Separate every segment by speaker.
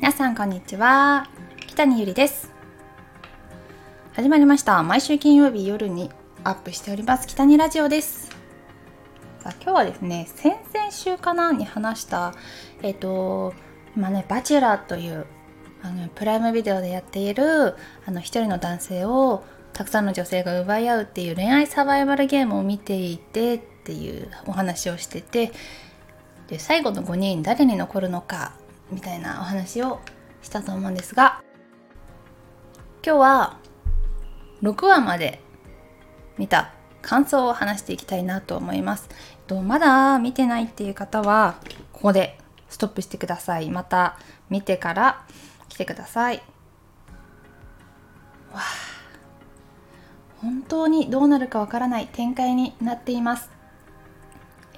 Speaker 1: 皆さんこんにちは。北にゆりです。始まりました。毎週金曜日夜にアップしております。北にラジオです。さあ今日はですね先々週かなに話したえっ、と今ねバチェラーというあのプライムビデオでやっているあの一人の男性をたくさんの女性が奪い合うっていう恋愛サバイバルゲームを見ていてっていうお話をしててで最後の5人誰に残るのかみたいなお話をしたと思うんですが今日は6話まで見た感想を話していきたいなと思います。とまだ見てないっていう方はここでストップしてください。また見てから来てください。わあ本当にどうなるかわからない展開になっています。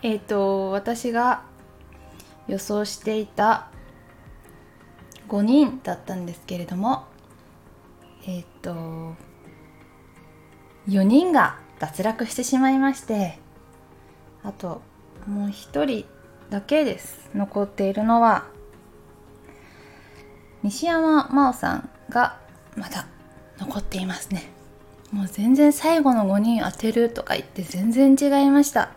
Speaker 1: えっ、ー、と私が予想していた5人だったんですけれどもえっ、ー、と4人が脱落してしまいましてあともう1人だけです。残っているのは西山真央さんがまだ残っていますね。もう全然最後の5人当てるとか言って全然違いました。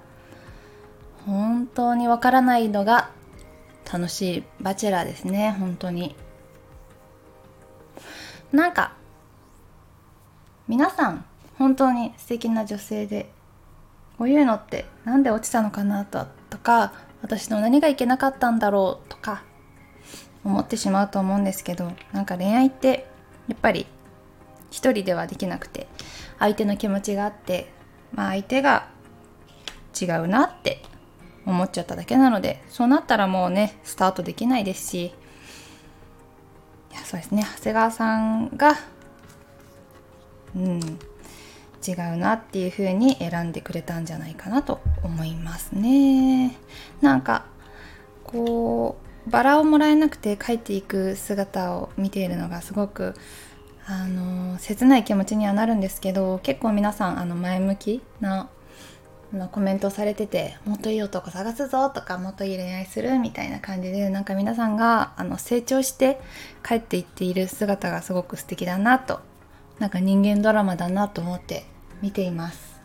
Speaker 1: 本当にわからないのが楽しいバチェラーですね本当に。なんか皆さん本当に素敵な女性でこういうのって何で落ちたのかなととか私の何がいけなかったんだろうとか思ってしまうと思うんですけどなんか恋愛ってやっぱり一人ではできなくて相手の気持ちがあってまあ相手が違うなって思っちゃっただけなのでそうなったらもうねスタートできないですしそうですね。長谷川さんがうん違うなっていう風に選んでくれたんじゃないかなと思いますね。なんかこうバラをもらえなくて帰っていく姿を見ているのがすごくあの切ない気持ちにはなるんですけど結構皆さんあの前向きなのコメントされててもっといい男探すぞとかもっといい恋愛するみたいな感じでなんか皆さんがあの成長して帰っていっている姿がすごく素敵だなとなんか人間ドラマだなと思って見ています。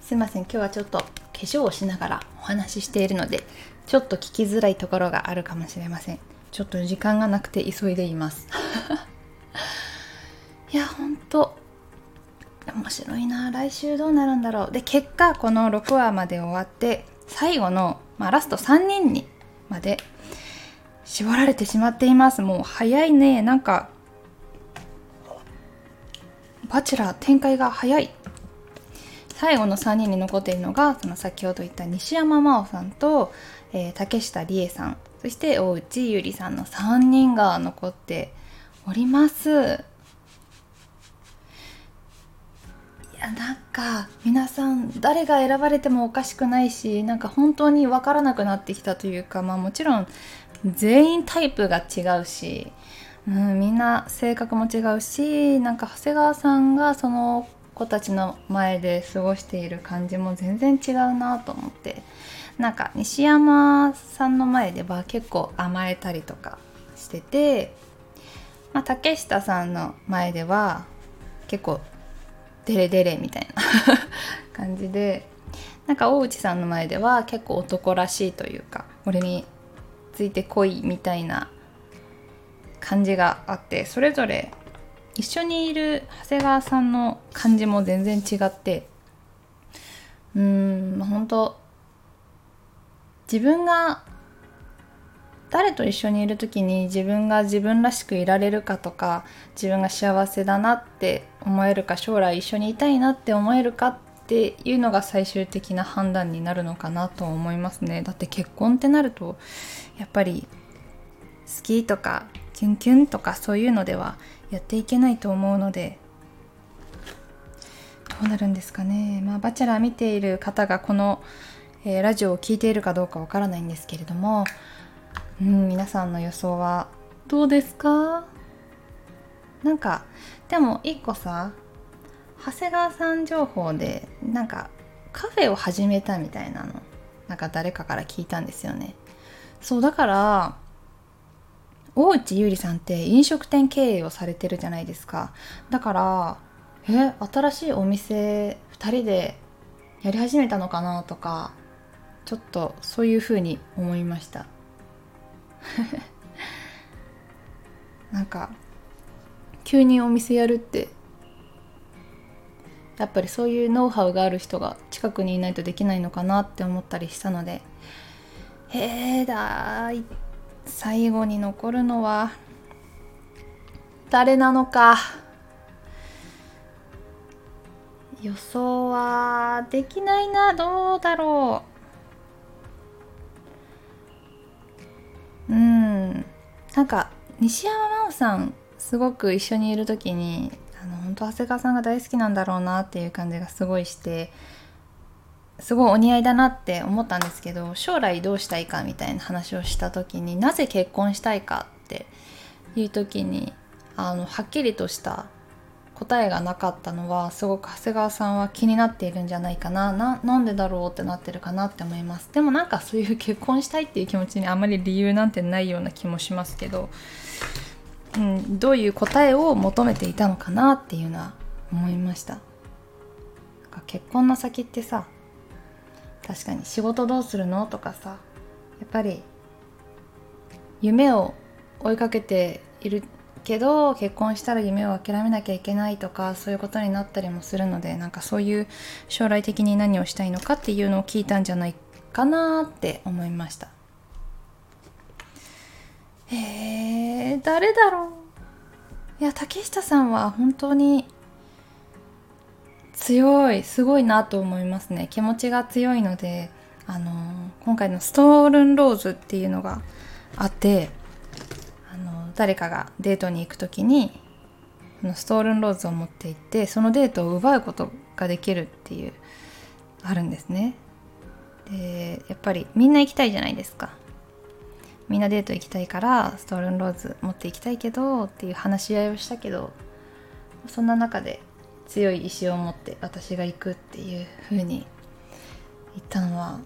Speaker 1: すいません今日はちょっと化粧をしながらお話ししているのでちょっと聞きづらいところがあるかもしれません。ちょっと時間がなくて急いでいます。いやほんと面白いな来週どうなるんだろう。で結果この6話まで終わって最後の、まあ、ラスト3人にまで絞られてしまっています。もう早いね。なんかバチェラー展開が早い。最後の3人に残っているのがその先ほど言った西山真央さんと、えー、竹下理恵さん。そして大内ゆりさんの3人が残っておりますいやなんか皆さん誰が選ばれてもおかしくないしなんか本当に分からなくなってきたというかまあもちろん全員タイプが違うしうん、みんな性格も違うしなんか長谷川さんがその子たちの前で過ごしている感じも全然違うなと思ってなんか西山さんの前では結構甘えたりとかしてて、まあ、竹下さんの前では結構デレデレみたいな 感じでなんか大内さんの前では結構男らしいというか俺についてこいみたいな感じがあってそれぞれ一緒にいる長谷川さんの感じも全然違ってうーん本当自分が誰と一緒にいる時に自分が自分らしくいられるかとか自分が幸せだなって思えるか将来一緒にいたいなって思えるかっていうのが最終的な判断になるのかなと思いますね。だって結婚ってなるとやっぱり好きとかキュンキュンとかそういうのではやっていけないと思うのでどうなるんですかね。まあバチェラー見ている方がこの、えー、ラジオを聴いているかどうかわからないんですけれどもうん皆さんの予想は？どうですか？なんかでも一個さ長谷川さん情報でなんかカフェを始めたみたいなのなんか誰かから聞いたんですよね。そうだから大内優里さんって飲食店経営をされてるじゃないですか。だからえ新しいお店2人でやり始めたのかな？とかちょっとそういうふうに思いました なんか急にお店やるってやっぱりそういうノウハウがある人が近くにいないとできないのかなって思ったりしたのでへえだい最後に残るのは誰なのか。予想はできないなどうだろう。うん。なんか西山真央さんすごく一緒にいる時にあの本当長谷川さんが大好きなんだろうなっていう感じがすごいしてすごいお似合いだなって思ったんですけど将来どうしたいかみたいな話をした時になぜ結婚したいかっていう時にあのはっきりとした答えがなかったのはすごく長谷川さんは気になっているんじゃないかな。ななんでだろうってなってるかなって思います。でもなんかそういう結婚したいっていう気持ちにあまり理由なんてないような気もしますけど、うん、どういう答えを求めていたのかなっていうのは思いました。なんか結婚の先ってさ確かに仕事どうするのとかさやっぱり夢を追いかけているけど結婚したら夢を諦めなきゃいけないとかそういうことになったりもするのでなんかそういう将来的に何をしたいのかっていうのを聞いたんじゃないかなって思いました。へえ誰だろう？いや竹下さんは本当に強いすごいなと思いますね。気持ちが強いのであの今回のストールンローズっていうのがあって誰かがデートに行く時にストールンローズを持って行ってそのデートを奪うことができるっていうあるんですね。でやっぱりみんな行きたいじゃないですか。みんなデート行きたいからストールンローズ持って行きたいけどっていう話し合いをしたけどそんな中で強い意志を持って私が行くっていう風に言ったのは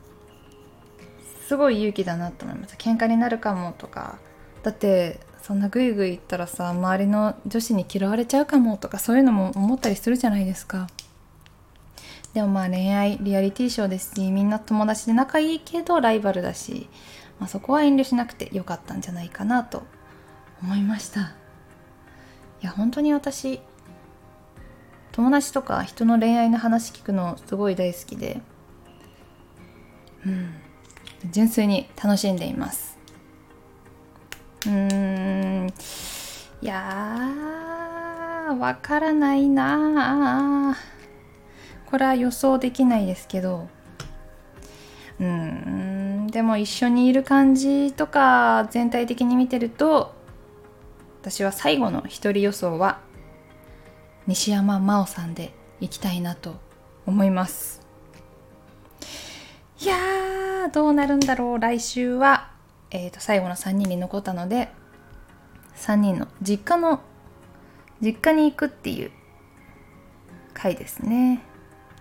Speaker 1: すごい勇気だなと思います。喧嘩になるかもとか。だってそんなグイグイ言ったらさ周りの女子に嫌われちゃうかもとかそういうのも思ったりするじゃないですか。でもまあ恋愛リアリティショーですしみんな友達で仲いいけどライバルだし、まあ、そこは遠慮しなくてよかったんじゃないかなと思いました。いや本当に私友達とか人の恋愛の話聞くのすごい大好きでうん純粋に楽しんでいます。うん。いやーわからないなこれは予想できないですけど。うん。でも一緒にいる感じとか全体的に見てると私は最後の一人予想は西山真央さんでいきたいなと思います。いやーどうなるんだろう。来週は、えー、と最後の3人に残ったので3人の実家の実家に行くっていう回ですね。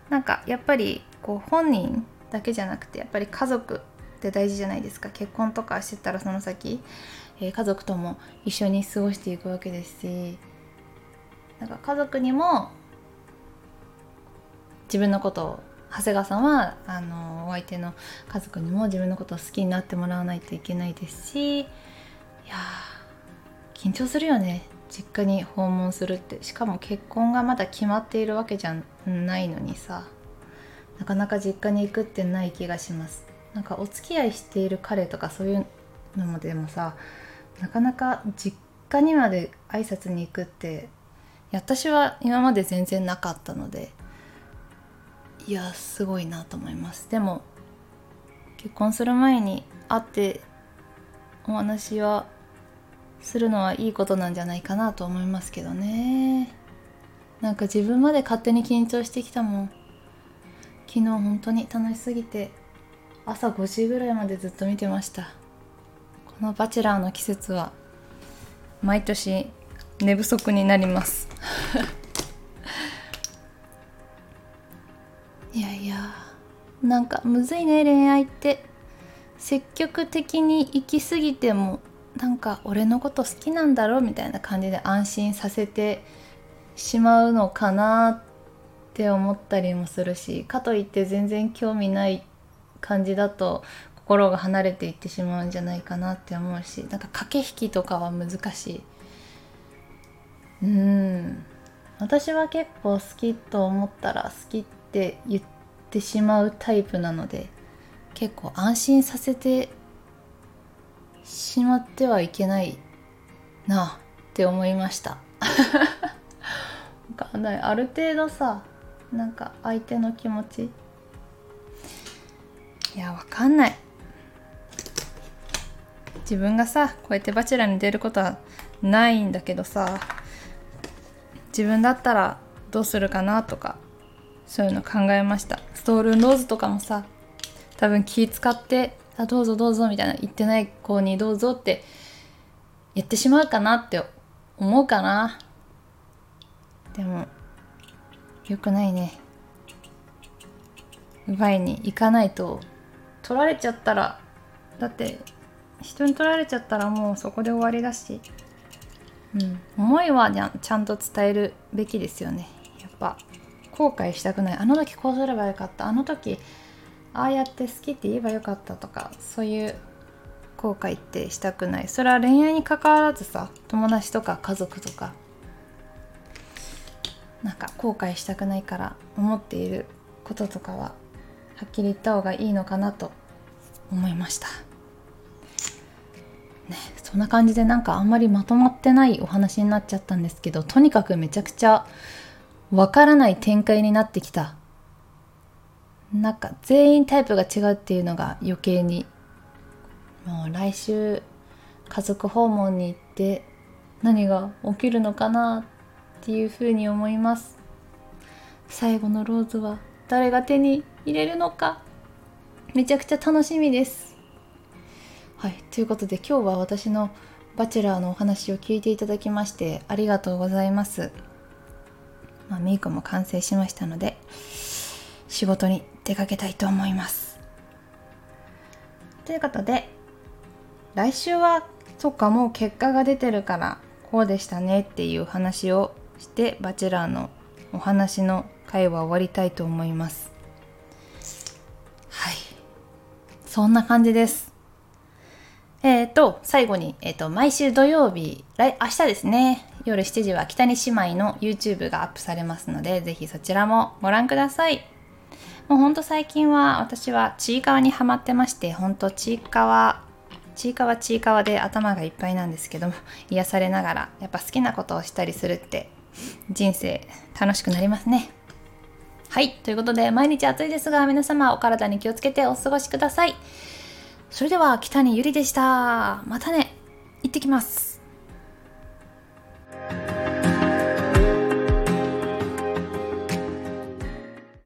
Speaker 1: なんかやっぱりこう本人だけじゃなくてやっぱり家族って大事じゃないですか。結婚とかしてたらその先、えー、家族とも一緒に過ごしていくわけですしなんか家族にも自分のことを長谷川さんはあのお相手の家族にも自分のことを好きになってもらわないといけないですしいや緊張するよね。実家に訪問するって。しかも結婚がまだ決まっているわけじゃないのにさなかなか実家に行くってない気がします。なんかお付き合いしている彼とかそういうのもでもさなかなか実家にまで挨拶に行くって私は今まで全然なかったのでいやすごいなと思います。でも結婚する前に会ってお話はするのはいいことなんじゃないかなと思いますけどね。なんか自分まで勝手に緊張してきたもん。昨日本当に楽しすぎて朝5時ぐらいまでずっと見てました。この「バチェラー」の季節は毎年寝不足になります。なんかむずいね恋愛って。積極的に行き過ぎてもなんか俺のこと好きなんだろうみたいな感じで安心させてしまうのかなって思ったりもするしかといって全然興味ない感じだと心が離れていってしまうんじゃないかなって思うしなんか駆け引きとかは難しい。うん。私は結構好きと思ったら好きって言っててしまうタイプなので結構安心させてしまってはいけないなって思いました。わかんない。ある程度さなんか相手の気持ち。いやわかんない。自分がさこうやってバチェラーに出ることはないんだけどさ自分だったらどうするかなとか。そういうの考えました。ストールンローズとかもさ多分気使ってあどうぞどうぞみたいな言ってない子にどうぞって言ってしまうかなって思うかな。でもよくないね。奪いに行かないと取られちゃったら。だって人に取られちゃったらもうそこで終わりだし。うん思いはちゃんと伝えるべきですよね。やっぱ。後悔したくない。あの時こうすればよかった。あの時ああやって好きって言えばよかったとかそういう後悔ってしたくない。それは恋愛に関わらずさ友達とか家族とかなんか後悔したくないから思っていることとかははっきり言った方がいいのかなと思いました。ねそんな感じでなんかあんまりまとまってないお話になっちゃったんですけどとにかくめちゃくちゃわからない展開になってきた。なんか全員タイプが違うっていうのが余計に。もう来週家族訪問に行って何が起きるのかなっていうふうに思います。最後のローズは誰が手に入れるのか。めちゃくちゃ楽しみです。はいということで今日は私のバチェラーのお話を聞いていただきましてありがとうございます。まあ、ミーコも完成しましたので仕事に出かけたいと思います。ということで来週はそっかもう結果が出てるからこうでしたねっていう話をしてバチェラーのお話の回は終わりたいと思います。はい。そんな感じです。えっ、ー、と最後に、えーと、毎週土曜日来明日ですね。夜7時は北に姉妹の YouTube がアップされますのでぜひそちらもご覧ください。もうほんと最近は私はちいかわにハマってましてほんとちいかわちいかわちいかわで頭がいっぱいなんですけども癒されながらやっぱ好きなことをしたりするって人生楽しくなりますね。はいということで毎日暑いですが皆様お体に気をつけてお過ごしください。それでは北にゆりでした。またね行ってきます。